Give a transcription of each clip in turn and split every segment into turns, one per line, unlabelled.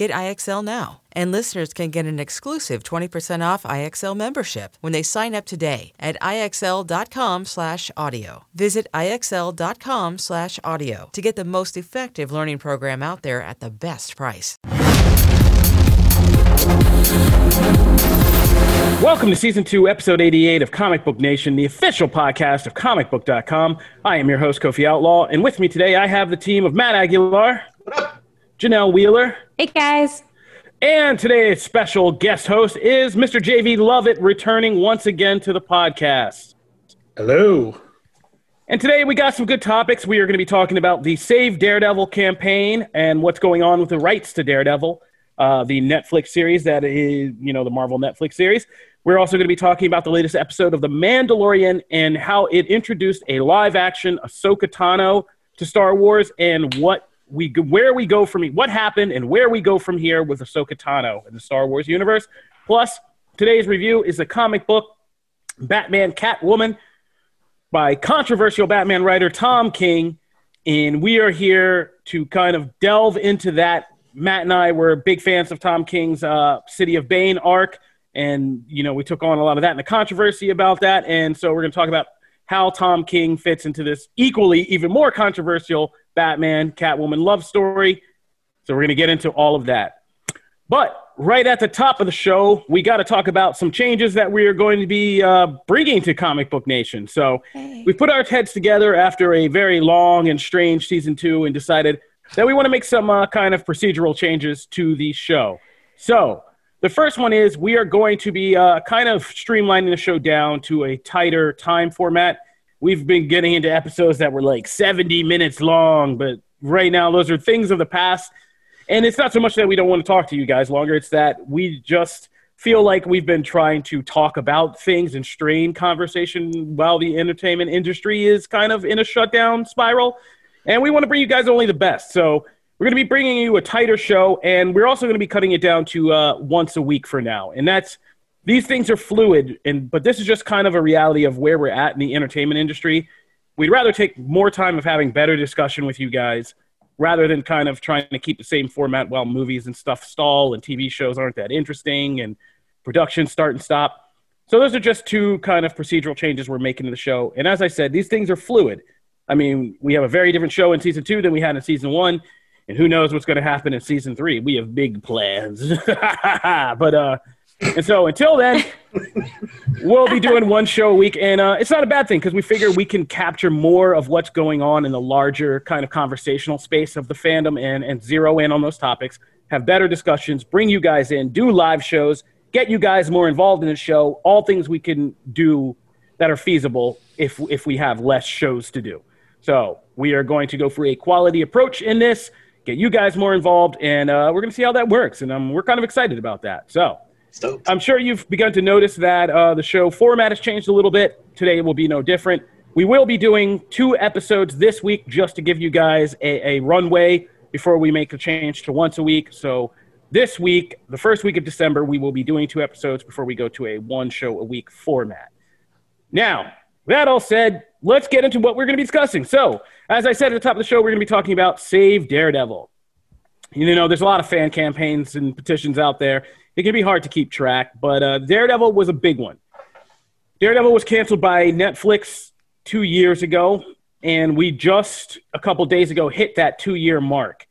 Get IXL now. And listeners can get an exclusive 20% off IXL membership when they sign up today at IXL.com/audio. Visit IXL.com/audio to get the most effective learning program out there at the best price.
Welcome to season two, episode 88 of Comic Book Nation, the official podcast of comicbook.com. I am your host, Kofi Outlaw, and with me today I have the team of Matt Aguilar, Janelle Wheeler,
Hey guys.
and today's special guest host is Mr. JV Lovett, returning once again to the podcast.
Hello.
And today we got some good topics. We are going to be talking about the Save Daredevil campaign and what's going on with the rights to Daredevil, uh, the Netflix series that is, you know, the Marvel Netflix series. We're also going to be talking about the latest episode of The Mandalorian and how it introduced a live action Ahsoka Tano to Star Wars and what we where we go from what happened and where we go from here with Ahsoka Tano in the Star Wars universe. Plus, today's review is a comic book Batman Catwoman by controversial Batman writer Tom King. And we are here to kind of delve into that. Matt and I were big fans of Tom King's uh, City of Bane arc. And, you know, we took on a lot of that and the controversy about that. And so we're going to talk about how Tom King fits into this equally, even more controversial Batman Catwoman love story. So we're going to get into all of that. But right at the top of the show, we got to talk about some changes that we are going to be uh, bringing to Comic Book Nation. So we put our heads together after a very long and strange season two and decided that we want to make some uh, kind of procedural changes to the show. So the first one is we are going to be uh, kind of streamlining the show down to a tighter time format. We've been getting into episodes that were like 70 minutes long, but right now those are things of the past. And it's not so much that we don't want to talk to you guys longer, it's that we just feel like we've been trying to talk about things and strain conversation while the entertainment industry is kind of in a shutdown spiral. And we want to bring you guys only the best. So we're going to be bringing you a tighter show, and we're also going to be cutting it down to uh, once a week for now. And that's these things are fluid, and but this is just kind of a reality of where we're at in the entertainment industry. We'd rather take more time of having better discussion with you guys rather than kind of trying to keep the same format while movies and stuff stall and TV shows aren't that interesting and productions start and stop. So those are just two kind of procedural changes we're making to the show. And as I said, these things are fluid. I mean, we have a very different show in season two than we had in season one, and who knows what's going to happen in season three? We have big plans. but uh, and so until then, we'll be doing one show a week, and uh, it's not a bad thing because we figure we can capture more of what's going on in the larger kind of conversational space of the fandom and and zero in on those topics. Have better discussions, bring you guys in, do live shows, get you guys more involved in the show. All things we can do that are feasible if if we have less shows to do. So we are going to go for a quality approach in this, get you guys more involved, and uh, we're going to see how that works. And um, we're kind of excited about that. So
Stoked.
I'm sure you've begun to notice that uh, the show format has changed a little bit. Today will be no different. We will be doing two episodes this week just to give you guys a, a runway before we make the change to once a week. So this week, the first week of December, we will be doing two episodes before we go to a one show a week format. Now, that all said, let's get into what we're going to be discussing. So, as I said at the top of the show, we're going to be talking about Save Daredevil. You know, there's a lot of fan campaigns and petitions out there. It can be hard to keep track, but uh, Daredevil was a big one. Daredevil was canceled by Netflix two years ago, and we just a couple days ago hit that two year mark.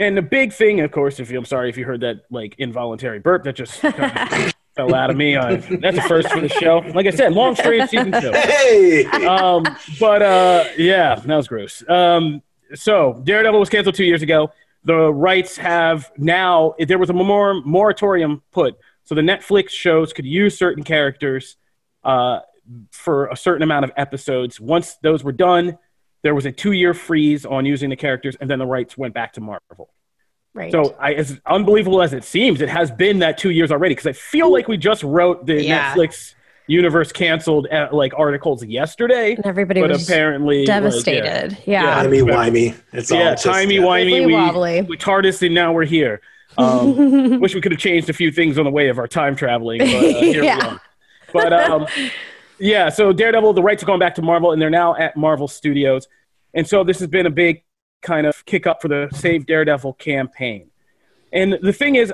And the big thing, of course, if you, I'm sorry if you heard that like involuntary burp that just kind of fell out of me. Uh, that's a first for the show. Like I said, long straight season two.
Hey!
Um, but uh, yeah, that was gross. Um, so Daredevil was canceled two years ago. the rights have now there was a mor- moratorium put so the netflix shows could use certain characters uh, for a certain amount of episodes once those were done there was a two-year freeze on using the characters and then the rights went back to marvel
Right.
so I, as unbelievable as it seems it has been that two years already because i feel like we just wrote the
Yeah.
netflix universe canceled uh, like articles yesterday
and everybody
but
was
apparently like, yeah.
devastated. yeah.
Yeah.
Timey wimey. It's all
yeah,
just,
timey
yeah.
wimey.
Wibbly
We,
wobbly.
we TARDIS and now we're here. Um, wish we could have changed a few things on the way of our time traveling, but uh, here we
Yeah.
are. But um, yeah, so Daredevil, the rights are going back to Marvel, and they're now at Marvel Studios, and so this has been a big kind of kick up for the Save Daredevil campaign. And the thing is,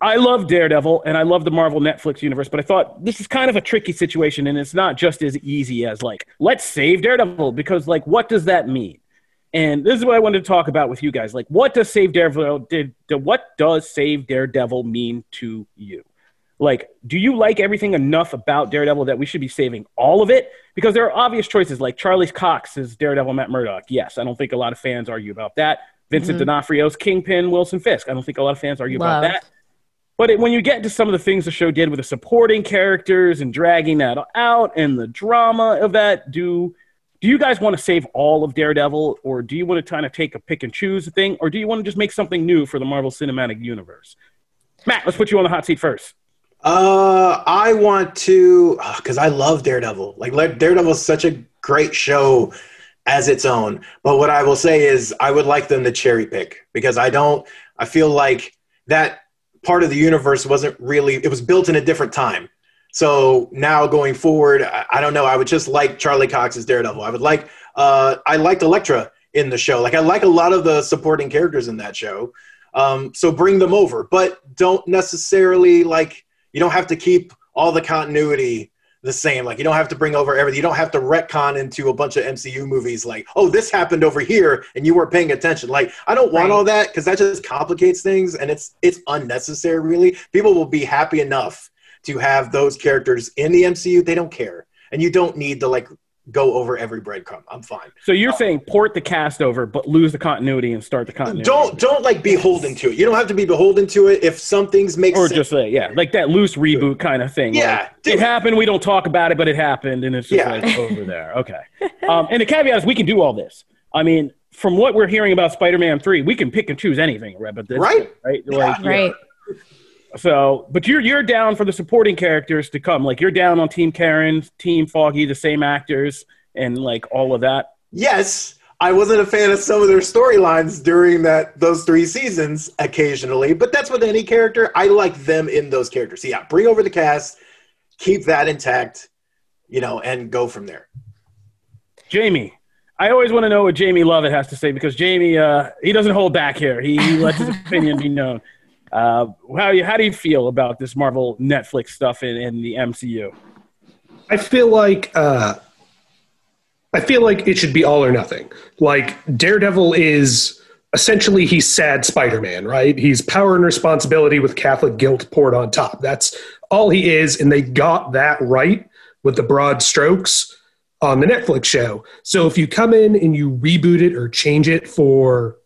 I love Daredevil and I love the Marvel Netflix universe, but I thought this is kind of a tricky situation, and it's not just as easy as like let's save Daredevil because like what does that mean? And this is what I wanted to talk about with you guys. Like, what does Save Daredevil? Did, did what does Save Daredevil mean to you? Like, do you like everything enough about Daredevil that we should be saving all of it? Because there are obvious choices, like Charlie Cox is Daredevil Matt Murdock. Yes, I don't think a lot of fans argue about that. Vincent mm-hmm. D'Onofrio's Kingpin Wilson Fisk. I don't think a lot of fans argue
Love.
about that. But it, when you get into some of the things the show did with the supporting characters and dragging that out and the drama of that, do do you guys want to save all of Daredevil, or do you want to kind of take a pick and choose thing, or do you want to just make something new for the Marvel Cinematic Universe? Matt, let's put you on the hot seat first.
Uh, I want to because I love Daredevil. Like, like Daredevil is such a great show as its own. But what I will say is, I would like them to cherry pick because I don't. I feel like that part of the universe wasn't really. It was built in a different time. So now going forward, I, I don't know. I would just like Charlie Cox's Daredevil. I would like. Uh, I liked Elektra in the show. Like I like a lot of the supporting characters in that show. Um, so bring them over, but don't necessarily like you don't have to keep all the continuity the same. Like you don't have to bring over everything. You don't have to retcon into a bunch of MCU movies. Like oh, this happened over here, and you weren't paying attention. Like I don't want
Right.
all that because that just complicates things, and it's it's unnecessary. Really, people will be happy enough to have those characters in the MCU. They don't care, and you don't need to like go over every breadcrumb. I'm fine.
So you're saying port the cast over, but lose the continuity and start the continuity.
Don't don't like be beholden to it. You don't have to be beholden to it. If some things make
or
sense,
just say yeah, like that loose reboot kind of thing.
Yeah,
Like,
do
it
it.
happened. We don't talk about it, but it happened, and it's just
Yeah.
like over there. Okay. Um, and the caveat is we can do all this. I mean, from what we're hearing about Spider-Man Three, we can pick and choose anything, right? But this,
Right.
right, like, yeah.
Right.
So, but you're you're down for the supporting characters to come. Like you're down on Team Karen, Team Foggy, the same actors, and like all of that.
yes, I wasn't a fan of some of their storylines during that those three seasons occasionally, but that's with any character. I like them in those characters. So yeah, bring over the cast, keep that intact, you know, and go from there.
Jamie. I always want to know what Jamie Lovett has to say because Jamie, uh, he doesn't hold back here. He, he lets his opinion be known. Uh, how, how do you feel about this Marvel Netflix stuff in, in the MCU?
I feel like uh, I feel like it should be all or nothing. Like Daredevil is essentially he's sad Spider-Man, right? He's power and responsibility with Catholic guilt poured on top. That's all he is, and they got that right with the broad strokes on the Netflix show. So if you come in and you reboot it or change it for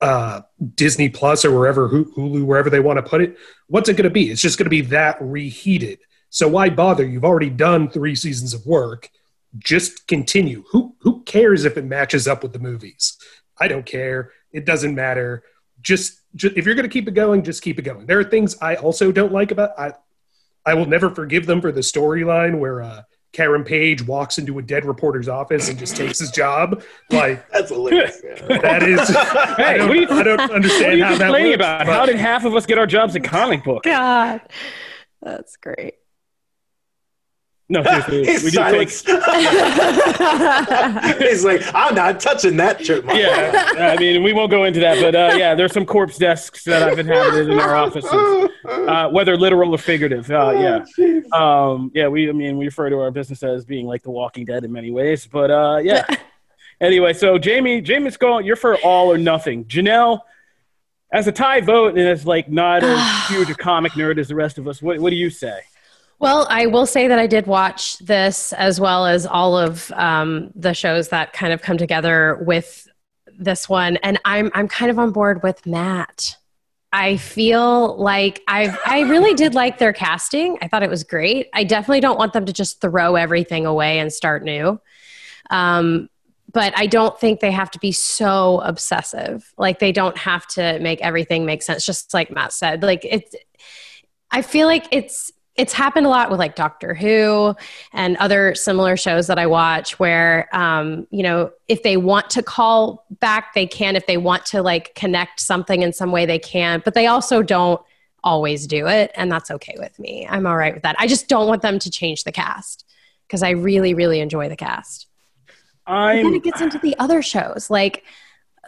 uh, Disney Plus or wherever Hulu, wherever they want to put it, what's it going to be? It's just going to be that reheated. So why bother? You've already done three seasons of work. Just continue. Who who cares if it matches up with the movies? I don't care. It doesn't matter. Just, just if you're going to keep it going, just keep it going. There are things I also don't like about. I I will never forgive them for the storyline where uh, Karen Page walks into a dead reporter's office and just takes his job. Like
That's hilarious. yeah.
that is. I
Hey,
don't,
what are you,
I don't
what are
understand
you
how that
complaining
works,
about?
but-
How did half of us get our jobs in comic book?
God. That's great.
No, seriously.
He's
we do take,
silence. He's like, I'm not touching that chipmunk.
yeah, I mean, we won't go into that, but uh, yeah, there's some corpse desks that I've inhabited in our offices, uh, whether literal or figurative. Uh, yeah, um, yeah. We, I mean, we refer to our business as being like The Walking Dead in many ways, but uh, yeah. anyway, so Jamie, Jamie's going. You're for all or nothing. Janelle, as a tie vote and as like not as huge a comic nerd as the rest of us, what, what do you say?
Well, I will say that I did watch this as well as all of um, the shows that kind of come together with this one, and I'm I'm kind of on board with Matt. I feel like I I really did like their casting. I thought it was great. I definitely don't want them to just throw everything away and start new. Um, but I don't think they have to be so obsessive. Like they don't have to make everything make sense. Just like Matt said, like it's. I feel like it's it's happened a lot with like Doctor Who and other similar shows that I watch where, um, you know, if they want to call back, they can. If they want to like connect something in some way, they can. But they also don't always do it. And that's okay with me. I'm all right with that. I just don't want them to change the cast because I really, really enjoy the cast.
I'm,
then it gets into the other shows like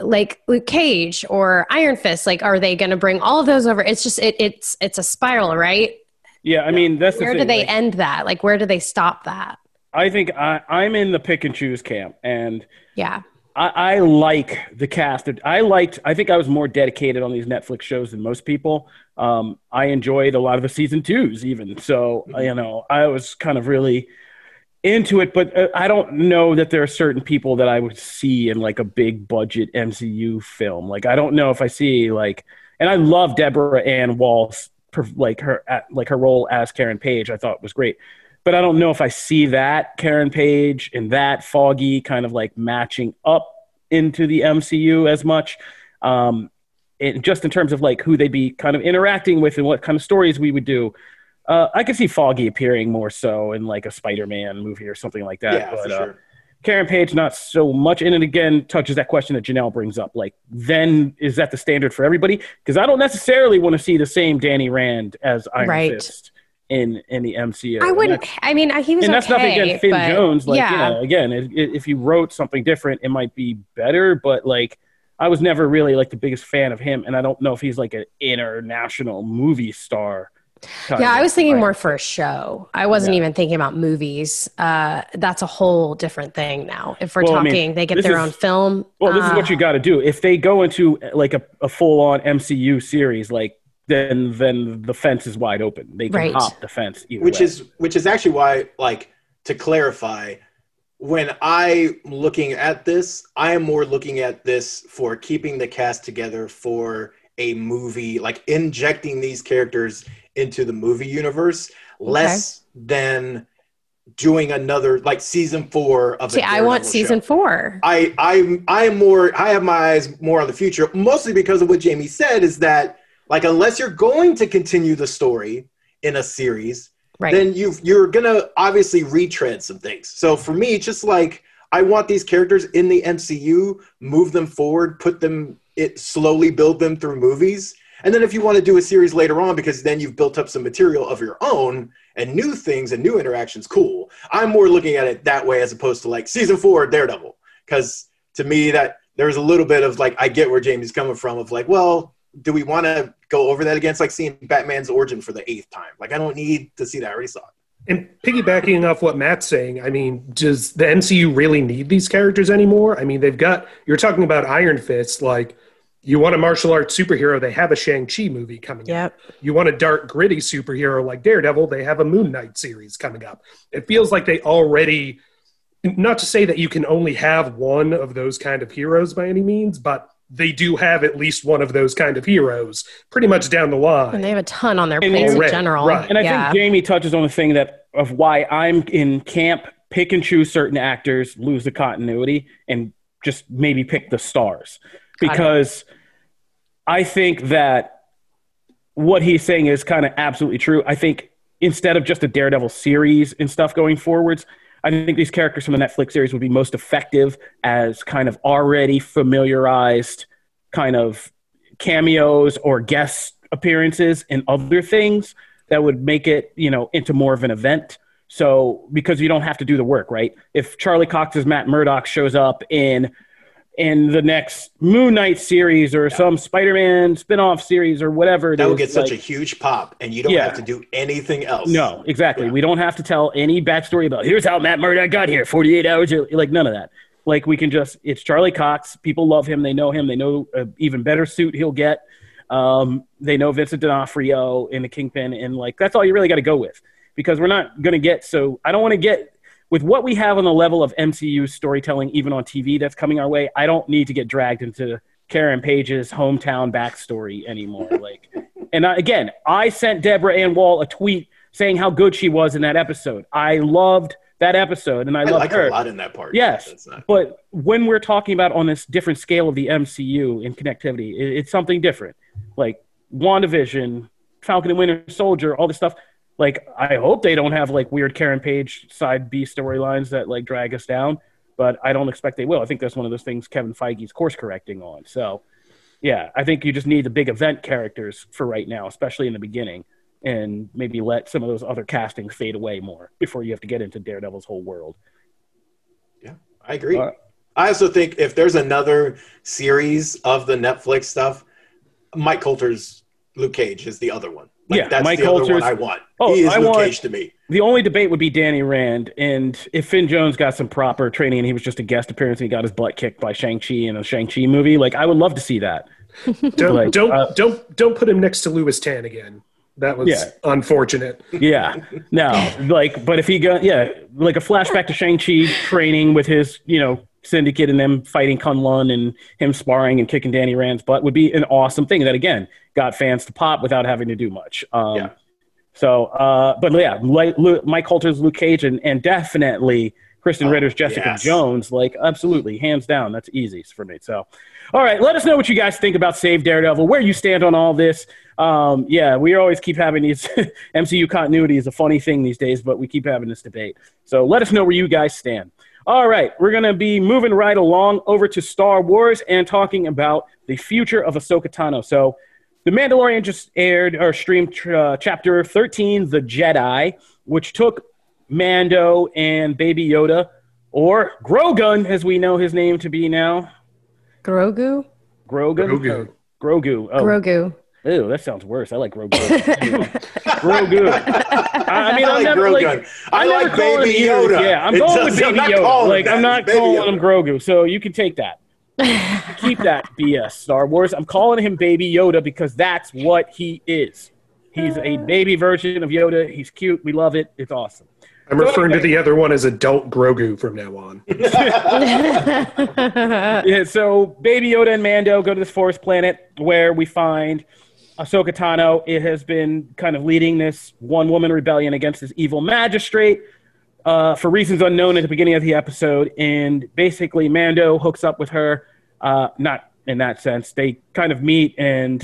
like Luke Cage or Iron Fist. Like, are they going to bring all of those over? It's just it, it's it's a spiral, right?
Yeah, I mean that's
where
the
do they
like,
end that? Like, where do they stop that?
I think I, I'm in the pick and choose camp, and
Yeah,
I, I like the cast. I liked. I think I was more dedicated on these Netflix shows than most people. Um, I enjoyed a lot of the season twos, even so. You know, I was kind of really into it, but uh, I don't know that there are certain people that I would see in like a big budget MCU film. Like, I don't know if I see like, and I love Deborah Ann Woll's per- like her like her role as Karen Page. I thought was great, but I don't know if I see that Karen Page and that Foggy kind of like matching up into the MCU as much. Um, it, just in terms of like who they'd be kind of interacting with and what kind of stories we would do. Uh, I could see Foggy appearing more so in like a Spider-Man movie or something like that.
yeah,
but,
for
uh,
sure.
Karen Page, not so much. And it again touches that question that Janelle brings up. Like, then is that the standard for everybody? Because I don't necessarily want to see the same Danny Rand as Iron
Right.
Fist in in the MCU.
I
And
wouldn't. I mean, he was
and that's
okay,
nothing against Finn
but-
Jones. Like,
yeah,
yeah, again, it, it, if you wrote something different, it might be better. But like, I was never really like the biggest fan of him, and I don't know if he's like an international movie star. Kind
yeah. I was thinking
guy.
more for a show. I wasn't
Yeah.
even thinking about movies. Uh, that's a whole different thing now. If we're
Well, I mean,
talking, they get their
is-
own film.
Well, this is what
Uh,
you got to do. If they go into like a, a full on MCU series, like then then the fence is wide open. They can
Right.
hop the fence.
Which
way.
is which is actually why like to clarify when I'm looking at this i am more looking at this for keeping the cast together for a movie like injecting these characters into the movie universe less than doing another like season four of
See, I want season
show.
four.
I I I am more I have my eyes more on the future, mostly because of what Jamie said is that like unless you're going to continue the story in a series,
Right.
then you you're gonna obviously retread some things. So for me, it's just like I want these characters in the MCU, move them forward, put them it slowly build them through movies. And then if you want to do a series later on, because then you've built up some material of your own and new things and new interactions, cool. I'm more looking at it that way as opposed to like season four Daredevil. Because to me that there's a little bit of like I get where Jamie's coming from of like, well, do we want to go over that again? It's like seeing Batman's origin for the eighth time. Like I don't need to see that. I already saw it.
And piggybacking off what Matt's saying, I mean, does the MCU really need these characters anymore? I mean, they've got, you're talking about Iron Fist, like, you want a martial arts superhero, they have a Shang-Chi movie coming up. You want a dark, gritty superhero like Daredevil, they have a Moon Knight series coming up. It feels like they already, not to say that you can only have one of those kind of heroes by any means, but they do have at least one of those kind of heroes pretty much down the line.
And they have a ton on their
And
plates in general.
right.
And I
yeah.
think Jamie touches on the thing that of why I'm in camp, pick and choose certain actors, lose the continuity, and just maybe pick the stars. Because I think that what he's saying is kind of absolutely true. I think instead of just a Daredevil series and stuff going forwards, I think these characters from the Netflix series would be most effective as kind of already familiarized kind of cameos or guest appearances and other things that would make it, you know, into more of an event. So because you don't have to do the work, right? If Charlie Cox's Matt Murdock shows up in in the next Moon Knight series or some Spider-Man spin-off series or whatever
That
will
get such a huge pop, and you don't
Yeah.
have to do anything else.
no, exactly.
Yeah.
We don't have to tell any backstory about here's how Matt Murdock got here 48 hours. Like none of that. Like we can just it's Charlie Cox. People love him. They know him. They know an even better suit he'll get. Um, they know Vincent D'Onofrio in the Kingpin, and like that's all you really got to go with because we're not going to get. So I don't want to get with what we have on the level of MCU storytelling, even on TV that's coming our way, I don't need to get dragged into Karen Page's hometown backstory anymore. Like, and I, again, I sent Deborah Ann Woll a tweet saying how good she was in that episode. I loved that episode, and I,
I
loved
like
her.
a lot in that part.
Yes,
not-
but when we're talking about on this different scale of the MCU in connectivity, it, it's something different. Like WandaVision, Falcon and Winter Soldier, all this stuff. Like, I hope they don't have like weird Karen Page side B storylines that like drag us down, but I don't expect they will. I think that's one of those things Kevin Feige's course correcting on. So, yeah, I think you just need the big event characters for right now, especially in the beginning, and maybe let some of those other castings fade away more before you have to get into Daredevil's whole world.
Yeah, I agree.
Uh,
I also think if there's another series of the Netflix stuff, Mike Colter's Luke Cage is the other one. Like,
Yeah,
that's
Mike
the other one I want.
Oh,
he is
I
Luke
want-
Cage to me.
The only debate would be Danny Rand, and if Finn Jones got some proper training and he was just a guest appearance and he got his butt kicked by Shang Chi in a Shang Chi movie, like I would love to see that.
Don't
Like,
don't
uh,
don't don't put him next to Lewis Tan again. That was
Yeah.
unfortunate.
Yeah, no, like, but if he got yeah, like a flashback to Shang Chi training with his you know syndicate and them fighting Kunlun and him sparring and kicking Danny Rand's butt would be an awesome thing that again got fans to pop without having to do much. Um,
Yeah.
So, uh, but yeah, like Lu- Mike Colter's Luke Cage and, and definitely Krysten
Oh,
Ritter's Jessica
yes.
Jones, like absolutely, hands down, that's easy for me. So, all right, let us know what you guys think about Save Daredevil, where you stand on all this. Um, yeah, we always keep having these MCU continuity is a funny thing these days, but we keep having this debate. So let us know where you guys stand. All right, we're going to be moving right along over to Star Wars and talking about the future of Ahsoka Tano. So, The Mandalorian just aired or streamed uh, chapter 13, The Jedi, which took Mando and Baby Yoda, or Grogun, as we know his name to be now.
Grogu?
Grogan?
Grogu.
Grogu. Oh,
Grogu.
Ew, that sounds worse. I like Grogu. Grogu. I, I mean,
I
I'm
like
never
Grogu.
like.
I
I'm never
like Baby
him-
Yoda.
Yeah, I'm
It
going with
does- I'm
Baby
not
Yoda. Like,
him
I'm not
It's Baby
calling
Yoda.
him Grogu. So you can take that. Keep that BS, Star Wars. I'm calling him Baby Yoda because that's what he is. He's a uh. baby version of Yoda. He's cute. We love it. It's awesome.
I'm referring to the other one as adult Grogu from now on.
yeah, so Baby Yoda and Mando go to this forest planet where we find Ahsoka Tano. It has been kind of leading this one woman rebellion against this evil magistrate uh, for reasons unknown at the beginning of the episode. And basically, Mando hooks up with her. Uh, not in that sense. They kind of meet and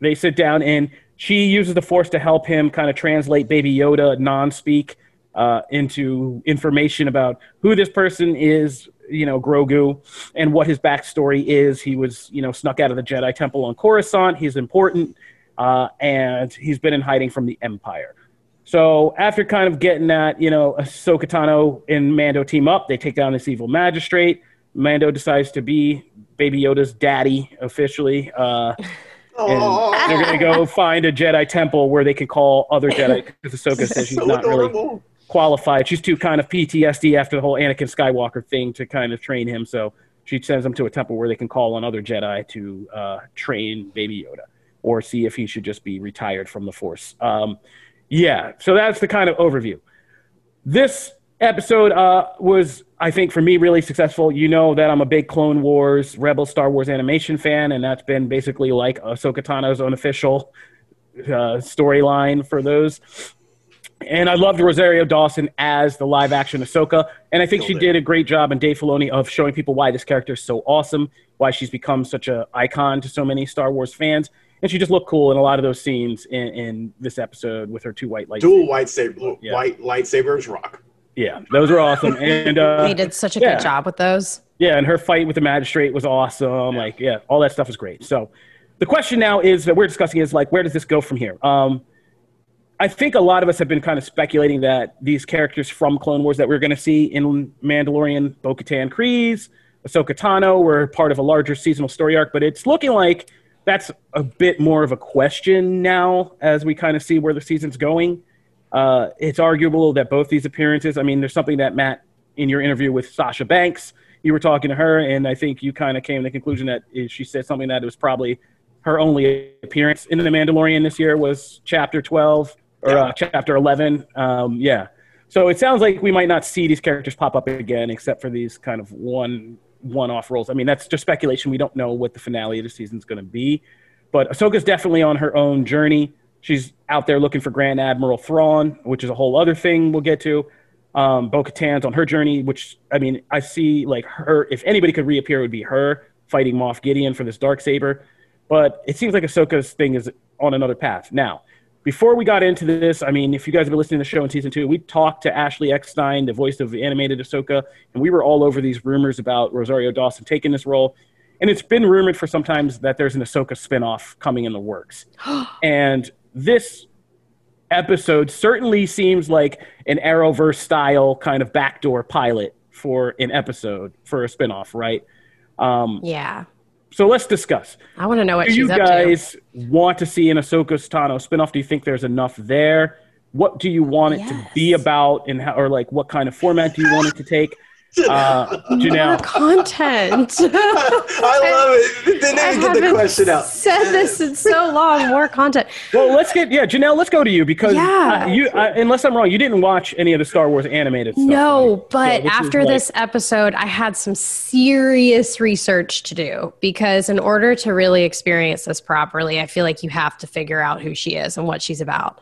they sit down, and she uses the Force to help him kind of translate Baby Yoda non speak uh, into information about who this person is, you know, Grogu, and what his backstory is. He was, you know, snuck out of the Jedi Temple on Coruscant. He's important, uh, and he's been in hiding from the Empire. So after kind of getting that, you know, Ahsoka Tano and Mando team up, they take down this evil magistrate. Mando decides to be Baby Yoda's daddy officially. Uh, and they're going to go find a Jedi temple where they can call other Jedi because Ahsoka says she's
so
not really
adorable.
Qualified. She's too kind of PTSD after the whole Anakin Skywalker thing to kind of train him. So she sends him to a temple where they can call on other Jedi to uh, train Baby Yoda or see if he should just be retired from the Force. Um, yeah, so that's the kind of overview. This episode uh, was, I think, for me, really successful. You know that I'm a big Clone Wars, Rebel Star Wars animation fan, and that's been basically like Ahsoka Tano's unofficial uh, storyline for those. And I loved Rosario Dawson as the live action Ahsoka. And I think she
Killed it.
did a great job in Dave Filoni of showing people why this character is so awesome, why she's become such an icon to so many Star Wars fans. And she just looked cool in a lot of those scenes in, in this episode with her two white lightsabers.
Dual white saber,
Yeah.
white lightsabers rock.
Yeah, those were awesome. And uh,
they did such a
yeah.
good job with those.
yeah, and her fight with the magistrate was awesome. Like, yeah, all that stuff was great. So, the question now is that we're discussing is like, where does this go from here? Um, I think a lot of us have been kind of speculating that these characters from Clone Wars that we're going to see in Mandalorian, Bo-Katan Kryze, Ahsoka Tano were part of a larger seasonal story arc, but it's looking like that's a bit more of a question now as we kind of see where the season's going. Uh, it's arguable that both these appearances, I mean, there's something that Matt, in your interview with Sasha Banks, you were talking to her, and I think you kind of came to the conclusion that she said something that it was probably her only appearance in The Mandalorian this year was chapter 12 or uh, chapter 11. Um, yeah. So it sounds like we might not see these characters pop up again, except for these kind of one one-off roles. I mean, that's just speculation. We don't know what the finale of the season is going to be, but Ahsoka's definitely on her own journey. She's out there looking for Grand Admiral Thrawn, which is a whole other thing we'll get to. Um, Bo Katan's on her journey, which I mean, I see like her. If anybody could reappear, it would be her fighting Moff Gideon for this dark saber. But it seems like Ahsoka's thing is on another path now before we got into this, I mean, if you guys have been listening to the show in season two, we talked to Ashley Eckstein, the voice of the animated Ahsoka, and we were all over these rumors about Rosario Dawson taking this role. And it's been rumored for some sometimes that there's an Ahsoka spinoff coming in the works. and this episode certainly seems like an Arrowverse style kind of backdoor pilot for an episode for a spinoff, right?
Um, yeah.
So let's discuss.
I want to know what
Do
you
guys want to see an Ahsoka Tano spinoff? Do you think there's enough there? What do you want it yes. to be about, and how, or like what kind of format do you want it to take?
Uh, Janelle. More content.
I love it. Didn't even get the question out.
Said this in so long. More content.
Well, let's get yeah, Janelle. Let's go to you because yeah. Uh, you, uh, unless I'm wrong, you didn't watch any of the Star Wars animated stuff.
No, right? but so after like, this episode, I had some serious research to do because in order to really experience this properly, I feel like you have to figure out who she is and what she's about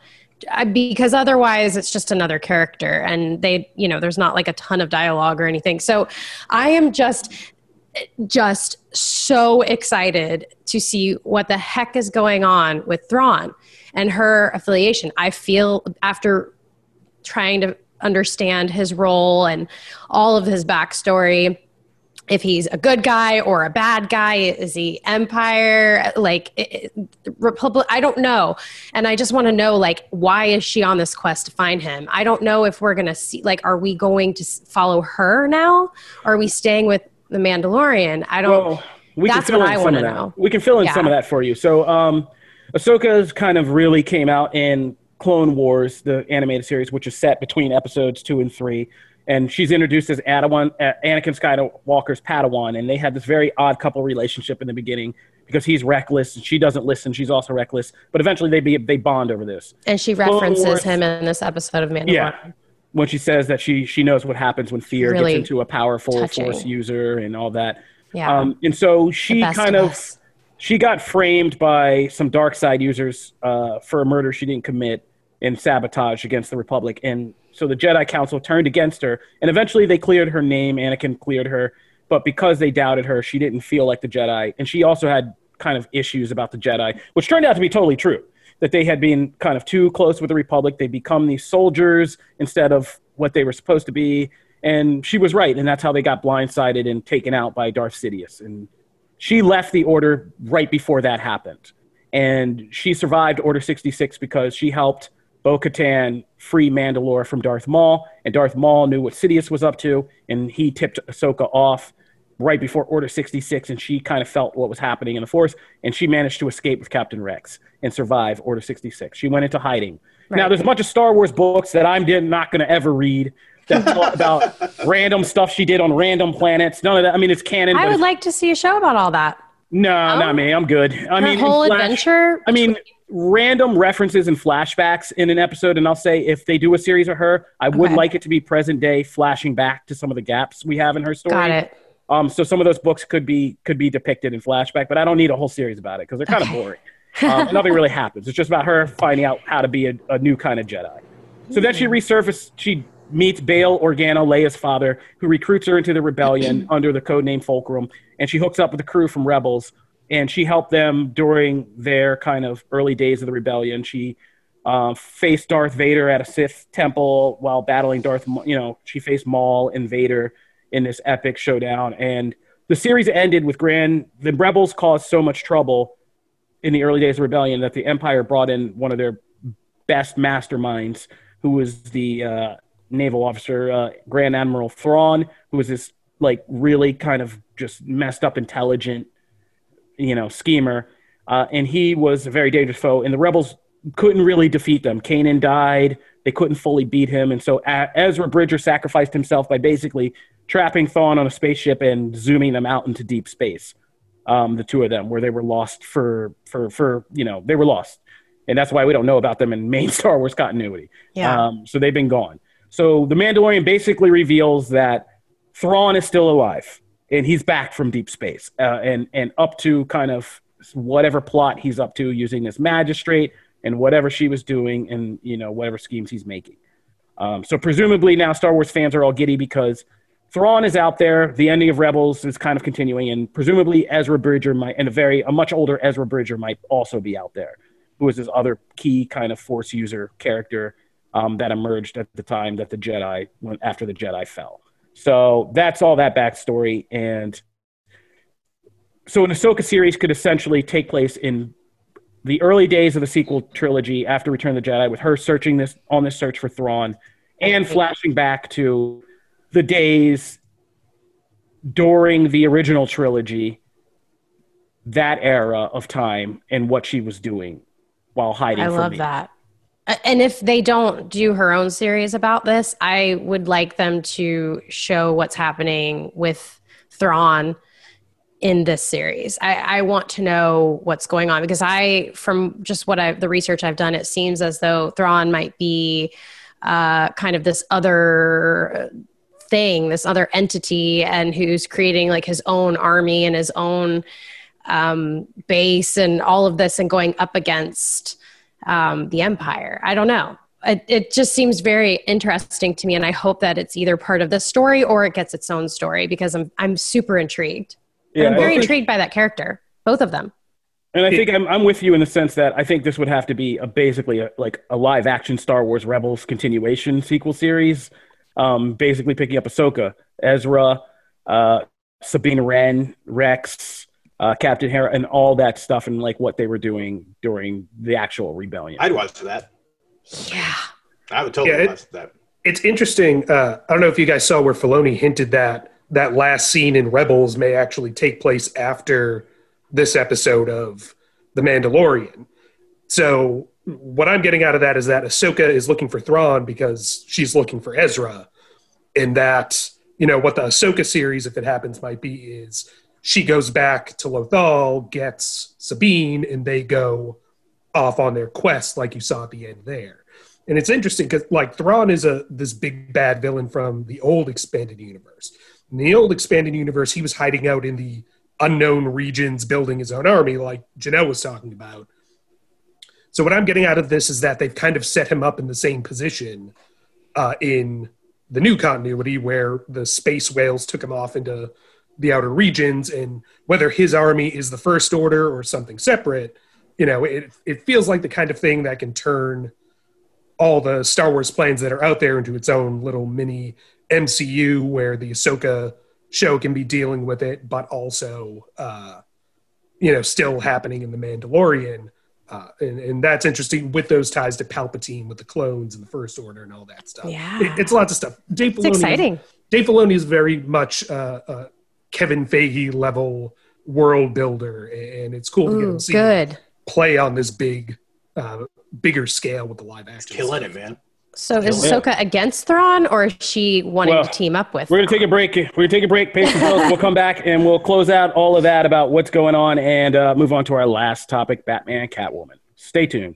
because otherwise it's just another character and they you know there's not like a ton of dialogue or anything so i am just just so excited to see what the heck is going on with Thrawn and her affiliation. I feel after trying to understand his role and all of his backstory, if he's a good guy or a bad guy is he empire? Like republic i don't know. And i just want to know like why is she on this quest to find him? I don't know if we're gonna see like are we going to follow her now? Or are we staying with the mandalorian? I don't well, we that's what i want to know.
We can fill in yeah. some of that for you. So um ahsoka's kind of really came out in clone wars the animated series which is set between episodes two and three and she's introduced as Adawan, uh, Anakin Skywalker's Padawan, and they had this very odd couple relationship in the beginning because he's reckless and she doesn't listen. She's also reckless, but eventually they be they bond over this.
And she references Wars, him in this episode of Mandalorian. Yeah,
when she says that she she knows what happens when fear really gets into a powerful touching. Force user and all that. Yeah, um, and so she kind of. of she got framed by some dark side users uh, for a murder she didn't commit and sabotage against the Republic, and so the Jedi Council turned against her, and eventually they cleared her name. Anakin cleared her, but because they doubted her, she didn't feel like the Jedi, and she also had kind of issues about the Jedi, which turned out to be totally true. That they had been kind of too close with the Republic. They become these soldiers instead of what they were supposed to be. And she was right, and that's how they got blindsided and taken out by Darth Sidious. And she left the Order right before that happened. And she survived Order 66 because she helped Bo Katan free Mandalore from Darth Maul, and Darth Maul knew what Sidious was up to, and he tipped Ahsoka off right before Order 66, and she kind of felt what was happening in the Force, and she managed to escape with Captain Rex and survive Order 66. She went into hiding. Right. Now, there's a bunch of Star Wars books that I'm not going to ever read that talk about random stuff she did on random planets. None of that. I mean, it's canon.
I would like to see a show about all that.
No, oh. not me. I'm good. I
Her
mean,
whole Flash, adventure.
I mean, random references and flashbacks in an episode and i'll say if they do a series of her i would okay. like it to be present day flashing back to some of the gaps we have in her story
Got it.
um so some of those books could be could be depicted in flashback but i don't need a whole series about it because they're kind okay. of boring um, nothing really happens it's just about her finding out how to be a, a new kind of jedi so then she resurfaces she meets Bail Organa, Leia's father, who recruits her into the rebellion under the code name Fulcrum, and she hooks up with the crew from Rebels and she helped them during their kind of early days of the rebellion. She uh, faced Darth Vader at a Sith temple while battling Darth. You know, she faced Maul and Vader in this epic showdown, and the series ended with Grand. The rebels caused so much trouble in the early days of rebellion that the Empire brought in one of their best masterminds, who was the uh, naval officer uh, Grand Admiral Thrawn, who was this like really kind of just messed up intelligent you know, schemer. Uh, and he was a very dangerous foe. And the rebels couldn't really defeat them. Kanan died. They couldn't fully beat him. And so Ezra Bridger sacrificed himself by basically trapping Thrawn on a spaceship and zooming them out into deep space. Um, the two of them, where they were lost for, for, for, you know, they were lost. And that's why we don't know about them in main Star Wars continuity.
Yeah.
Um, so they've been gone. So the Mandalorian basically reveals that Thrawn is still alive and he's back from deep space uh, and and up to kind of whatever plot he's up to using this magistrate and whatever she was doing and you know whatever schemes he's making. Um, so presumably now Star Wars fans are all giddy because Thrawn is out there. The ending of Rebels is kind of continuing, and presumably Ezra Bridger might, and a very a much older Ezra Bridger might also be out there, who is this other key kind of Force user character um, that emerged at the time that the Jedi went after the Jedi fell. So that's all that backstory, and so an Ahsoka series could essentially take place in the early days of the sequel trilogy after Return of the Jedi, with her searching this on this search for Thrawn, and flashing back to the days during the original trilogy, that era of time, and what she was doing while hiding.
I love
me.
that. And if they don't do her own series about this, I would like them to show what's happening with Thrawn in this series. I, I, want to know what's going on because I, from just what I've the research I've done, it seems as though Thrawn might be uh, kind of this other thing, this other entity, and who's creating like his own army and his own um, base and all of this, and going up against um, the empire. I don't know. It, it, just seems very interesting to me, and I hope that it's either part of the story or it gets its own story because I'm I'm super intrigued. Yeah, I'm very think, intrigued by that character, both of them.
And I think I'm I'm with you in the sense that I think this would have to be a basically a, like a live action Star Wars Rebels continuation sequel series, um, basically picking up Ahsoka, Ezra, uh, Sabine Wren, Rex, uh, Captain Hera, and all that stuff, and like what they were doing during the actual rebellion.
I'd watch that.
Yeah,
I would totally yeah, watch that.
It's interesting. Uh, I don't know if you guys saw where Filoni hinted that that last scene in Rebels may actually take place after this episode of The Mandalorian. So what I'm getting out of that is that Ahsoka is looking for Thrawn because she's looking for Ezra, and that you know what the Ahsoka series, if it happens, might be is she goes back to Lothal, gets Sabine, and they go off on their quest, like you saw at the end there. And it's interesting because like Thrawn is a this big bad villain from the old expanded universe. In the old expanded universe, he was hiding out in the unknown regions, building his own army, like Janelle was talking about. So what I'm getting out of this is that they've kind of set him up in the same position uh, in the new continuity, where the space whales took him off into the outer regions and whether his army is the first order or something separate you know it, it feels like the kind of thing that can turn all the star wars plans that are out there into its own little mini mcu where the ahsoka show can be dealing with it but also uh, you know still happening in the mandalorian uh, and, and, that's interesting with those ties to Palpatine, with the clones and the First Order and all that stuff.
Yeah,
it, it's lots of stuff.
Dave Filoni, it's exciting.
Dave Filoni is very much uh, uh Kevin Feige level world builder, and it's cool Ooh, to get him see
good.
play on this big, uh, bigger scale with the live action.
Killing it, man.
So is Ahsoka against Thrawn, or is she wanting well, to team up with?
We're gonna take a break. We're gonna take a break. Patience, we'll come back and we'll close out all of that about what's going on and uh, move on to our last topic: Batman, Catwoman. Stay tuned.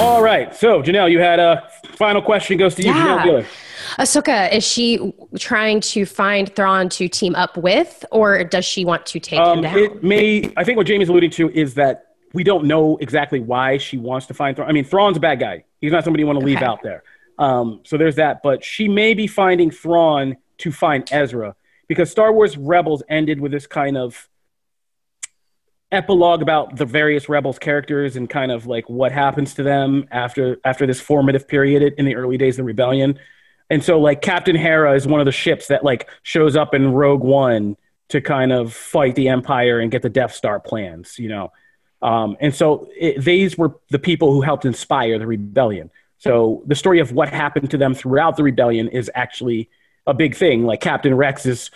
All right. So, Janelle, you had a final question goes to you,
Yeah.
Janelle Giller.
Ahsoka, is she trying to find Thrawn to team up with, or does she want to take him
Um,
down?
it may. I think what Jamie's alluding to is that we don't know exactly why she wants to find Thrawn. I mean, Thrawn's a bad guy. He's not somebody you want to leave out there. Um, so there's that. But she may be finding Thrawn to find Ezra because Star Wars Rebels ended with this kind of epilogue about the various rebels characters and kind of like what happens to them after after this formative period in the early days of the rebellion. And so like captain hera is one of the ships that like shows up in rogue one to kind of fight the empire and get the death star plans you know? Um, and so it, these were the people who helped inspire the rebellion. So the story of what happened to them throughout the rebellion is actually a big thing. Like captain rex has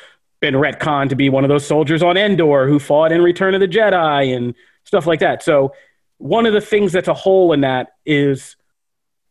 been retconned to be one of those soldiers on Endor who fought in Return of the Jedi and stuff like that. So one of the things that's a hole in that is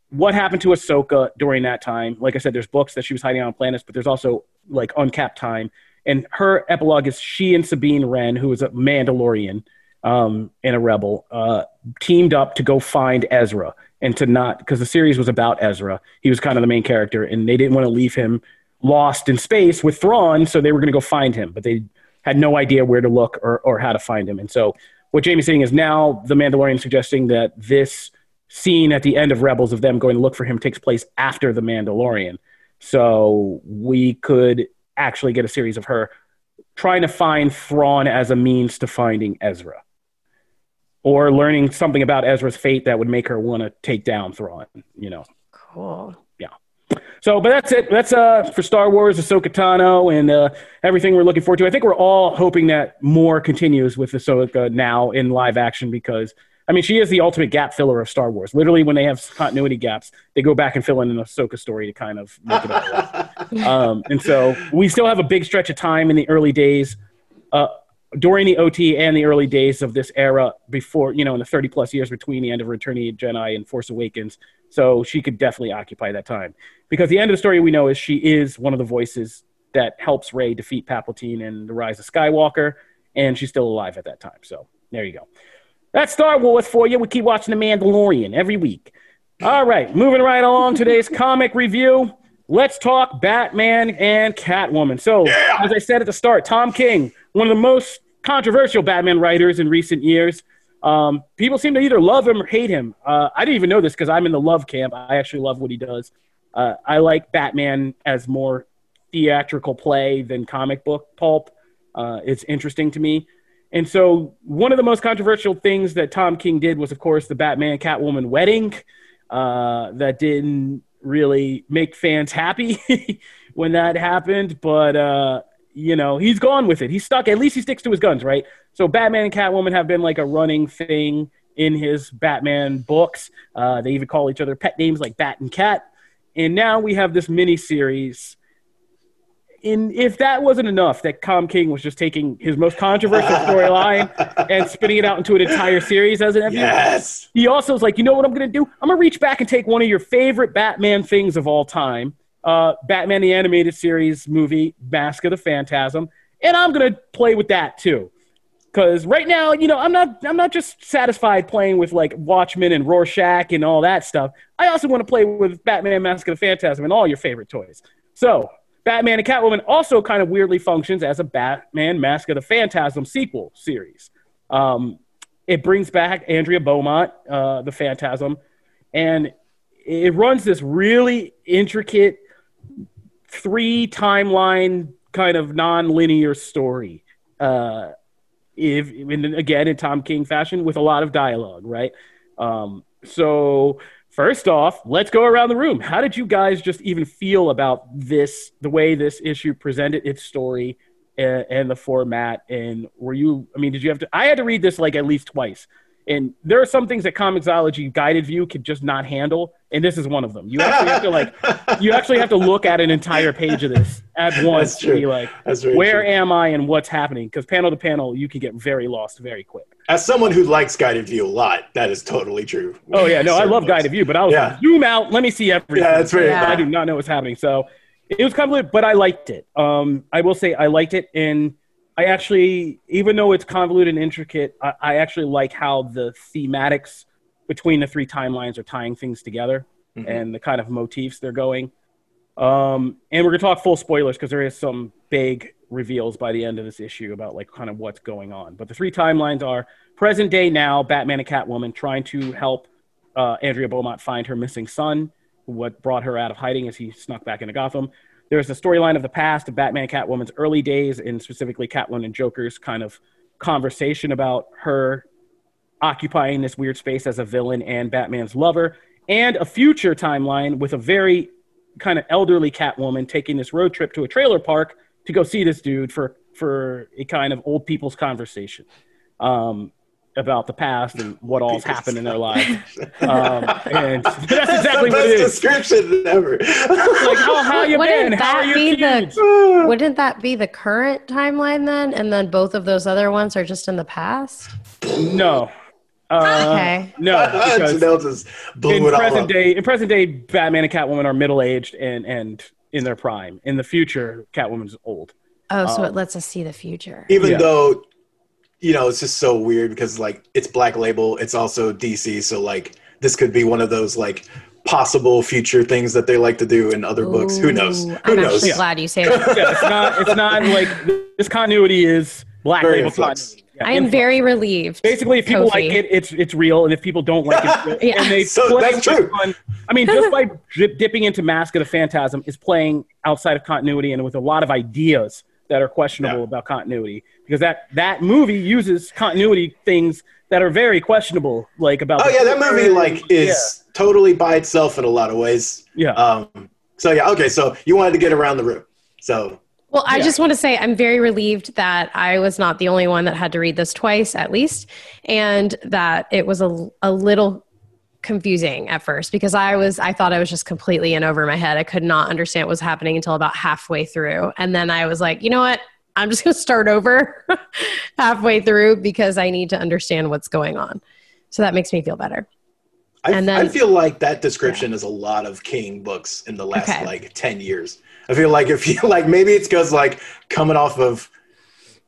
what happened to Ahsoka during that time. Like I said, there's books that she was hiding on planets, but there's also like uncapped time. And her epilogue is she and Sabine Wren, who is a Mandalorian um, and a rebel, uh, teamed up to go find Ezra and to not because the series was about Ezra. He was kind of the main character, and they didn't want to leave him lost in space with Thrawn, so they were going to go find him, but they had no idea where to look or, or how to find him. And so what Jamie's saying is now the Mandalorian suggesting that this scene at the end of Rebels of them going to look for him takes place after the Mandalorian. So we could actually get a series of her trying to find Thrawn as a means to finding Ezra. Or learning something about Ezra's fate that would make her want to take down Thrawn, you know.
cool.
So, but that's it. That's uh for Star Wars, Ahsoka Tano, and uh, everything we're looking forward to. I think we're all hoping that more continues with Ahsoka now in live action because I mean she is the ultimate gap filler of Star Wars. Literally, when they have continuity gaps, they go back and fill in an Ahsoka story to kind of make it all right. um, and so we still have a big stretch of time in the early days, uh, during the OT and the early days of this era before, you know, in the 30 plus years between the end of Return of the Jedi and Force Awakens. So she could definitely occupy that time. Because the end of the story we know is she is one of the voices that helps Rey defeat Palpatine in The Rise of Skywalker, and she's still alive at that time. So there you go. That's Star Wars for you. We keep watching The Mandalorian every week. All right, moving right along today's comic review. Let's talk Batman and Catwoman. So, as I said at the start, Tom King, one of the most controversial Batman writers in recent years. Um, people seem to either love him or hate him. Uh, I didn't even know this because I'm in the love camp. I actually love what he does. Uh, I like Batman as more theatrical play than comic book pulp. Uh, it's interesting to me. And so, one of the most controversial things that Tom King did was, of course, the Batman Catwoman wedding. Uh, that didn't really make fans happy when that happened, but uh, you know he's gone with it. He's stuck. At least he sticks to his guns, right? So Batman and Catwoman have been like a running thing in his Batman books. Uh, they even call each other pet names like Bat and Cat. And now we have this mini series. And if that wasn't enough, that Tom King was just taking his most controversial storyline and spinning it out into an entire series as an.
Yes.
He also was like, you know what I'm going to do? I'm going to reach back and take one of your favorite Batman things of all time, uh, Batman the Animated Series movie, Mask of the Phantasm, and I'm to play with that too. Because right now, you know, I'm not I'm not just satisfied playing with like Watchmen and Rorschach and all that stuff. I also want to play with Batman Mask of the Phantasm and all your favorite toys. So Batman and Catwoman also kind of weirdly functions as a Batman Mask of the Phantasm sequel series. Um, it brings back Andrea Beaumont, uh, the Phantasm, and it runs this really intricate three timeline kind of non-linear story. Uh, if and again in Tom King fashion with a lot of dialogue, right? Um, so first off, let's go around the room. How did you guys just even feel about this, the way this issue presented its story and, and the format? And were you, I mean, did you have to, I had to read this like at least twice. And there are some things that Comixology guided view could just not handle, and this is one of them. You actually have to like, you actually have to look at an entire page of this at once to be like, where
true.
am I and what's happening? Because panel to panel, you can get very lost very quick.
As someone who likes guided view a lot, that is totally true.
Oh yeah, no, I love guided view, but I was
Yeah.
like, zoom out, let me see everything.
Yeah, that's very-
Yeah.
I do not know what's happening. So it was convoluted, but I liked it. Um, I will say I liked it, and I actually, even though it's convoluted and intricate, I, I actually like how the thematics between the three timelines are tying things together
Mhm.
and the kind of motifs they're going. Um, and we're gonna talk full spoilers because there is some big reveals by the end of this issue about like kind of what's going on. But the three timelines are present day now, Batman and Catwoman trying to help uh, Andrea Beaumont find her missing son, what brought her out of hiding as he snuck back into Gotham. There's the storyline of the past of Batman Catwoman's early days, and specifically Catwoman and Joker's kind of conversation about her occupying this weird space as a villain and Batman's lover, and a future timeline with a very kind of elderly Catwoman taking this road trip to a trailer park to go see this dude for for a kind of old people's conversation. Um, about the past and what all's happened in their lives. Um, and that's exactly
the
what it
best
is.
description ever.
Like, oh, how you
Wouldn't
been? How
that
are your
be the- Wouldn't that be the current timeline then? And then both of those other ones are just in the past?
No. Uh,
Okay.
No, because
Janelle just blew
in
it all
present day, in present day, Batman and Catwoman are middle aged and and in their prime. In the future, Catwoman's old.
Oh, so
Um,
it lets us see the future.
Even
Yeah.
though, you know, it's just so weird because like it's Black Label, it's also DC, so like this could be one of those like possible future things that they like to do in other books. Who knows? Who
I'm
knows?
actually glad you say that.
Yeah, it's not. It's not like this continuity is black
Very
label
in flux.
continuity. Yeah,
I am
in flux.
very relieved.
Basically, if people
Kofi.
like it, it's it's real, and if people don't like it,
Yeah.
and they
So that's true.
fun- I mean, just by dip, dipping into Mask of the Phantasm is playing outside of continuity and with a lot of ideas that are questionable
Yeah.
about continuity because that that movie uses continuity things that are very questionable, like about.
Oh
the
yeah, that movie like is
Yeah.
totally by itself in a lot of ways.
Yeah.
Um. So yeah, okay. So you wanted to get around the room. So
Well, I
Yeah.
just want to say I'm very relieved that I was not the only one that had to read this twice at least, and that it was a, a little confusing at first because I was I thought I was just completely in over my head. I could not understand what was happening until about halfway through, and then I was like, you know what? I'm just going to start over halfway through because I need to understand what's going on. So that makes me feel better.
I,
And then-
I feel like that description is a lot of King books in the last
Okay.
like ten years. I feel like if you like maybe it's because like coming off of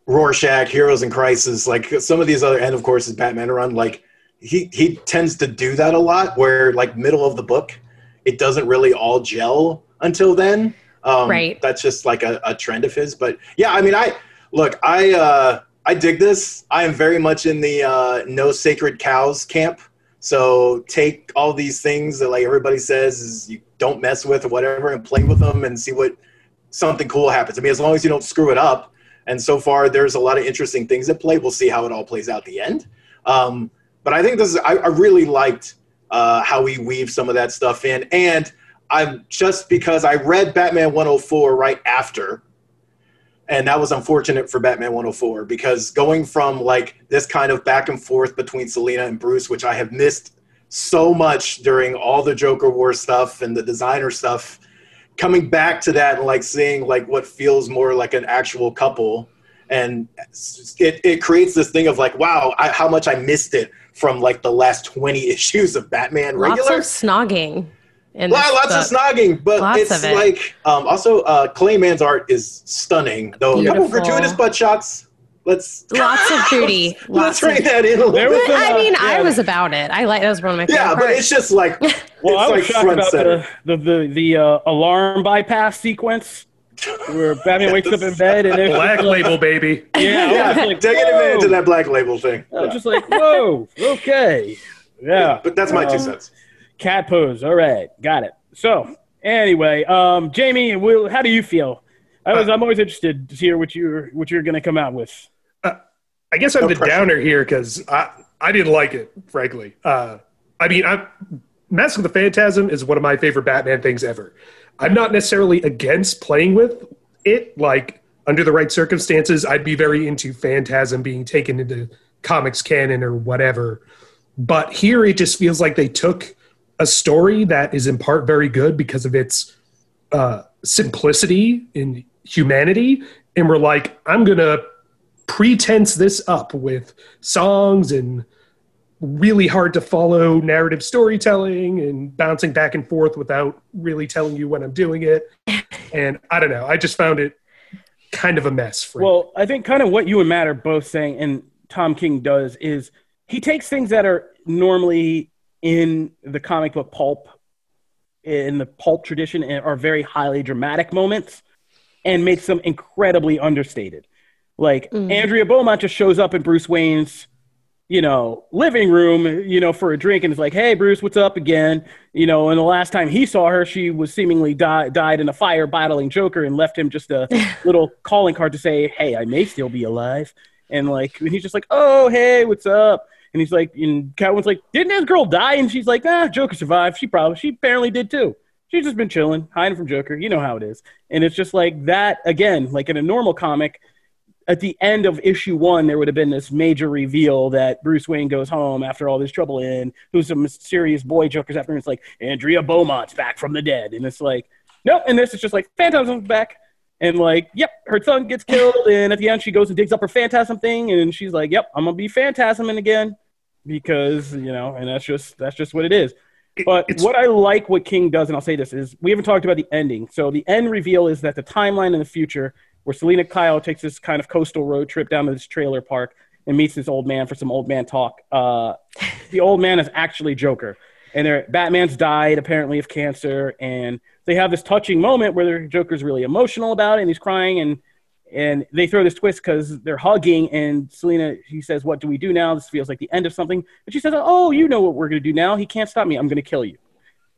Rorschach, Heroes in Crisis, like some of these other, and of course is Batman run. Like he he tends to do that a lot, where like middle of the book, it doesn't really all gel until then. Um,
Right.
That's just like a, a trend of his. But yeah, I mean, I look, I uh, I dig this. I am very much in the uh, no sacred cows camp. So take all these things that like everybody says is you don't mess with or whatever, and play with them and see what something cool happens. I mean, as long as you don't screw it up. And so far, there's a lot of interesting things at play. We'll see how it all plays out at the end. Um, but I think this is, I, I really liked uh, how we weave some of that stuff in. And I'm just because I read Batman 104 right after, and that was unfortunate for Batman 104 because going from like this kind of back and forth between Selina and Bruce, which I have missed so much during all the Joker War stuff and the designer stuff, coming back to that and like seeing like what feels more like an actual couple and it, it creates this thing of like wow I, how much i missed it from like the last 20 issues of batman
Lots
regular
of snogging. In
Lot- lots
book.
of snogging but
Lots
it's
it.
like um, also uh, Clay Mann's art is stunning though a couple
Beautiful.
gratuitous butt shots let's
Lots of booty.
let's
Lots
rein
of
that in a little
There
bit
was a-
I mean,
Yeah.
I was about it. I like that was one of my favorite
yeah but it's just like
Well,
it's
I was
like
shocked about
center.
the the the, the uh, alarm bypass sequence where Batman wakes up in bed and it's
Black label, baby.
Yeah, I
yeah,
like,
taking
whoa.
advantage of that black label thing.
I was just like, whoa, okay, yeah.
but that's my two
Um,
cents.
Cat pose. All right, got it. So anyway, um, Jamie, Will, how do you feel? I was, I'm always interested to hear what you're what you're going to come out with.
I guess I'm
No
the
pressure.
downer here because I, I didn't like it, frankly. Uh, I mean, I, Mask of the Phantasm is one of my favorite Batman things ever. I'm not necessarily against playing with it. Like, under the right circumstances, I'd be very into Phantasm being taken into comics canon or whatever. But here it just feels like they took a story that is in part very good because of its uh, simplicity in humanity. And we're like, I'm to pretense this up with songs and really hard to follow narrative storytelling and bouncing back and forth without really telling you when I'm doing it. And I don't know. I just found it kind of a mess. For
Well, I think kind of what you and Matt are both saying, and Tom King does, is he takes things that are normally in the comic book pulp, in the pulp tradition, and are very highly dramatic moments and makes them incredibly understated. Like mm. Andrea Beaumont just shows up in Bruce Wayne's, you know, living room, you know, for a drink and it's like, "Hey, Bruce, what's up again?" You know, and the last time he saw her, she was seemingly di- died in a fire battling Joker and left him just a little calling card to say, "Hey, I may still be alive." And like, and he's just like, "Oh, hey, what's up?" And he's like, and Catwoman's like, "Didn't his girl die?" And she's like, "Ah, Joker survived. She probably, she apparently did too." She's just been chilling, hiding from Joker. You know how it is. And it's just like that again, like in a normal comic, at the end of issue one, there would have been this major reveal that Bruce Wayne goes home after all this trouble in, who's a mysterious boy Joker's after, and it's like, Andrea Beaumont's back from the dead. And it's like, nope. And this is just like, Phantasm's back. And like, yep, her son gets killed. And at the end, she goes and digs up her Phantasm thing. And she's like, yep, I'm going to be Phantasming again because, you know, and that's just, that's just what it is. But it's, what I like what King does, and I'll say this, is we haven't talked about the ending. So the end reveal is that the timeline in the future where Selina Kyle takes this kind of coastal road trip down to this trailer park and meets this old man for some old man talk. Uh, the old man is actually Joker. And Batman's died apparently of cancer, and they have this touching moment where Joker's really emotional about it, and he's crying, and and they throw this twist because they're hugging, and selina she says, "What do we do now? This feels like the end of something." But she says, "Oh, you know what we're gonna do now? He can't stop me. I'm gonna kill you."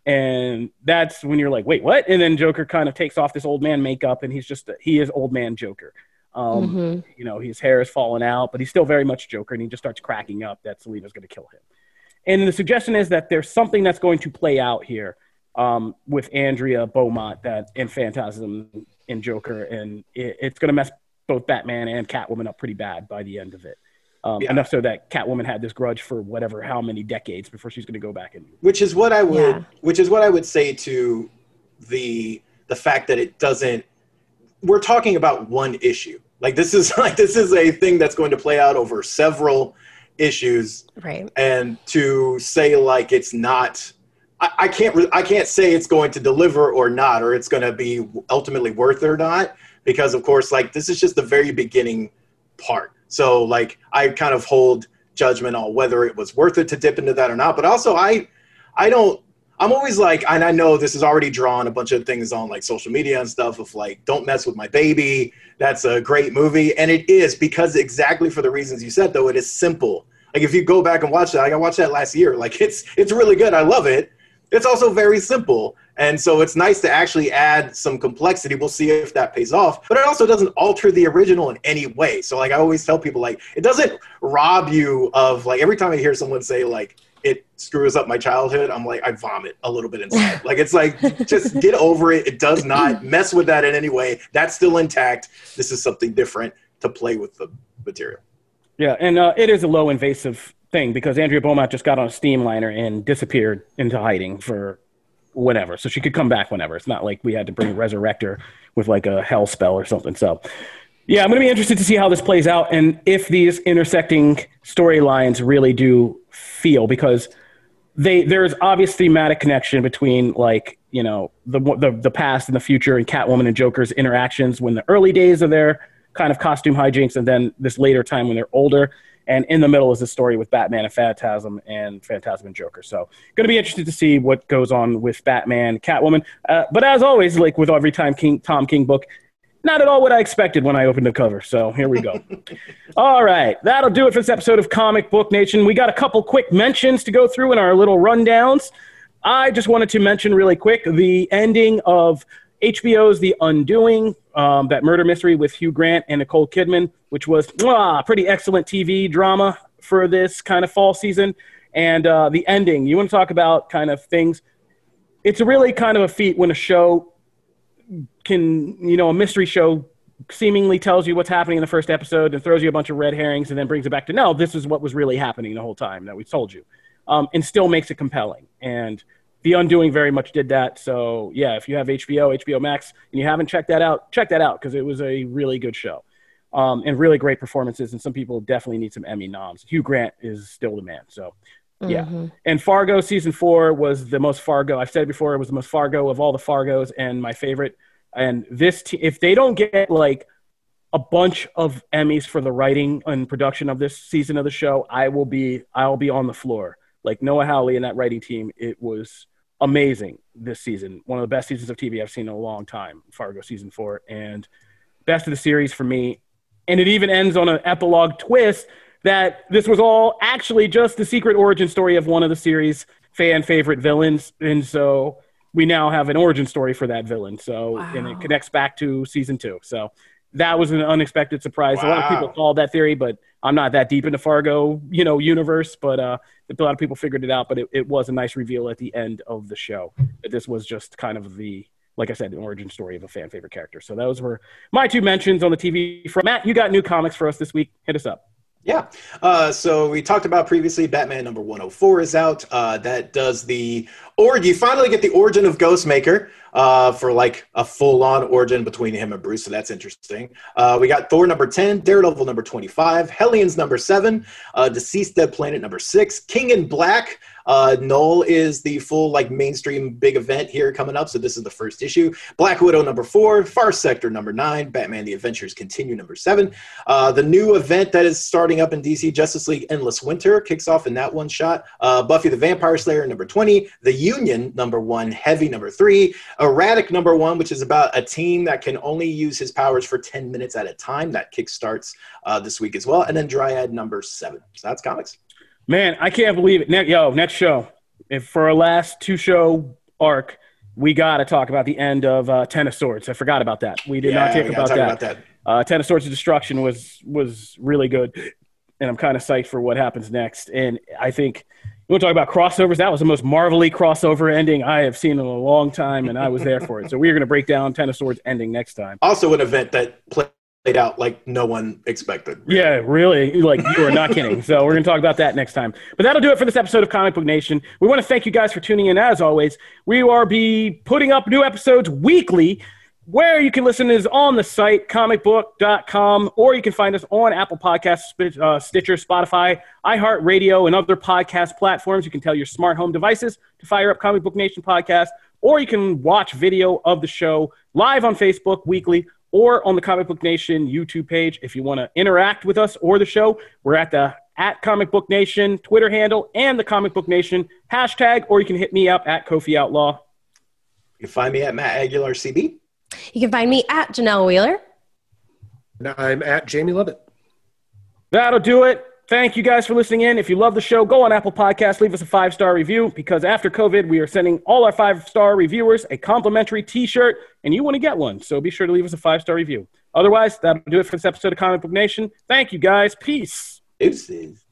And that's when you're like, wait, what? And then Joker kind of takes off this old man makeup, and he's just he is old man Joker. Um, mm-hmm. You know, his hair is falling out, but he's still very much Joker, and he just starts cracking up that Selina's going to kill him. And the suggestion is that there's something that's going to play out here um, with Andrea Beaumont that in Phantasm and Joker, and it, it's going to mess both Batman and Catwoman up pretty bad by the end of it. Um, yeah. Enough so that Catwoman had this grudge for whatever, how many decades before she's going to go back and.
Which is what I would, yeah. which is what I would say to the the fact that it doesn't. We're talking about one issue. Like this is like this is a thing that's going to play out over several issues.
Right.
And to say like it's not. I, I can't. I can't say it's going to deliver or not, or it's going to be ultimately worth it or not, because of course, like this is just the very beginning part so like I kind of hold judgment on whether it was worth it to dip into that or not. But also I I don't I'm always like, and I know this has already drawn a bunch of things on like social media and stuff of like, don't mess with my baby. That's a great movie. And it is because exactly for the reasons you said, though, it is simple. Like if you go back and watch that, like I watched that last year, like it's it's really good. I love it. It's also very simple. And so it's nice to actually add some complexity. We'll see if that pays off. But it also doesn't alter the original in any way. So like I always tell people like it doesn't rob you of like every time I hear someone say like it screws up my childhood, I'm like I vomit a little bit inside. like it's like just get over it. It does not mess with that in any way. That's still intact. This is something different to play with the material.
Yeah, and uh, it is a low invasive thing because Andrea Beaumont just got on a steam liner and disappeared into hiding for whenever. So she could come back whenever. It's not like we had to bring Resurrector with like a hell spell or something. So yeah, I'm going to be interested to see how this plays out and if these intersecting storylines really do feel because they there's obvious thematic connection between like you know the, the the past and the future and Catwoman and Joker's interactions when the early days of their kind of costume hijinks and then this later time when they're older and in the middle is the story with Batman and Phantasm and Phantasm and Joker. So, going to be interested to see what goes on with Batman, Catwoman. Uh, but as always, like with every time King Tom King book, not at all what I expected when I opened the cover. So here we go. all right, that'll do it for this episode of Comic Book Nation. We got a couple quick mentions to go through in our little rundowns. I just wanted to mention really quick the ending of HBO's The Undoing, um, that murder mystery with Hugh Grant and Nicole Kidman, which was mwah, pretty excellent TV drama for this kind of fall season. And uh, the ending, you want to talk about kind of things. It's really kind of a feat when a show can, you know, a mystery show seemingly tells you what's happening in the first episode and throws you a bunch of red herrings and then brings it back to no, this is what was really happening the whole time that we told you, um, and still makes it compelling. And the Undoing very much did that. So yeah, if you have HBO, HBO Max, and you haven't checked that out, check that out because it was a really good show. Um, and really great performances, and some people definitely need some Emmy noms. Hugh Grant is still the man. So, yeah. Mm-hmm. And Fargo season four was the most Fargo. I've said it before; it was the most Fargo of all the Fargos, and my favorite. And this, t- if they don't get like a bunch of Emmys for the writing and production of this season of the show, I will be, I'll be on the floor like Noah Hawley and that writing team, it was amazing this season. One of the best seasons of TV I've seen in a long time. Fargo season four, and best of the series for me. And it even ends on an epilogue twist that this was all actually just the secret origin story of one of the series' fan favorite villains, and so we now have an origin story for that villain. So wow. and it connects back to season two. So that was an unexpected surprise. Wow. A lot of people called that theory, but I'm not that deep into Fargo, you know, universe. But uh, a lot of people figured it out. But it, it was a nice reveal at the end of the show that this was just kind of the, like I said, the origin story of a fan favorite character. So those were my two mentions on the TV front. Matt, you got new comics for us this week. Hit us up.
Yeah. Uh, so we talked about previously, Batman number 104 is out. Uh, that does the, or you finally get the origin of Ghostmaker uh, for like a full on origin between him and Bruce. So that's interesting. Uh, we got Thor number 10, Daredevil number 25, Hellions number 7, uh, DCeased Dead Planet number 6, King in Black. Uh, is the full like mainstream big event here coming up. So this is the first issue. Black Widow number four, Far Sector number nine, Batman: The Adventures Continue number seven. Uh, the new event that is starting up in DC, Justice League Endless Winter, kicks off in that one shot. Uh, Buffy the Vampire Slayer number twenty, The Union number one, Heavy number three, Erratic number one, which is about a team that can only use his powers for ten minutes at a time. That kickstarts uh, this week as well, and then Dryad number seven. So that's comics.
Man, I can't believe it. Ne- yo, next show. If for our last two show arc, we got to talk about the end of uh, Ten of Swords. I forgot about that. We did yeah, not talk, about, talk that. about that. Uh, Ten of Swords of Destruction was was really good, and I'm kind of psyched for what happens next. And I think we want to talk about crossovers. That was the most marvelly crossover ending I have seen in a long time, and I was there for it. So we are going to break down Ten of Swords ending next time.
Also, an event that played played out like no one expected.
Yeah, really. Like you are not kidding. So we're going to talk about that next time. But that'll do it for this episode of Comic Book Nation. We want to thank you guys for tuning in. As always, we are be putting up new episodes weekly. Where you can listen is on the site, comicbook.com, or you can find us on Apple Podcasts, uh, Stitcher, Spotify, iHeartRadio, and other podcast platforms. You can tell your smart home devices to fire up Comic Book Nation podcast, or you can watch video of the show live on Facebook weekly or on the Comic Book Nation YouTube page. If you want to interact with us or the show, we're at the at Comic Book Nation Twitter handle and the Comic Book Nation hashtag, or you can hit me up at Kofi Outlaw.
You can find me at Matt Aguilar CB.
You can find me at Janelle Wheeler.
And I'm at Jamie Lovett.
That'll do it. Thank you guys for listening in. If you love the show, go on Apple Podcasts, leave us a five star review because after COVID, we are sending all our five star reviewers a complimentary t shirt, and you want to get one. So be sure to leave us a five star review. Otherwise, that'll do it for this episode of Comic Book Nation. Thank you guys. Peace.
Deuces.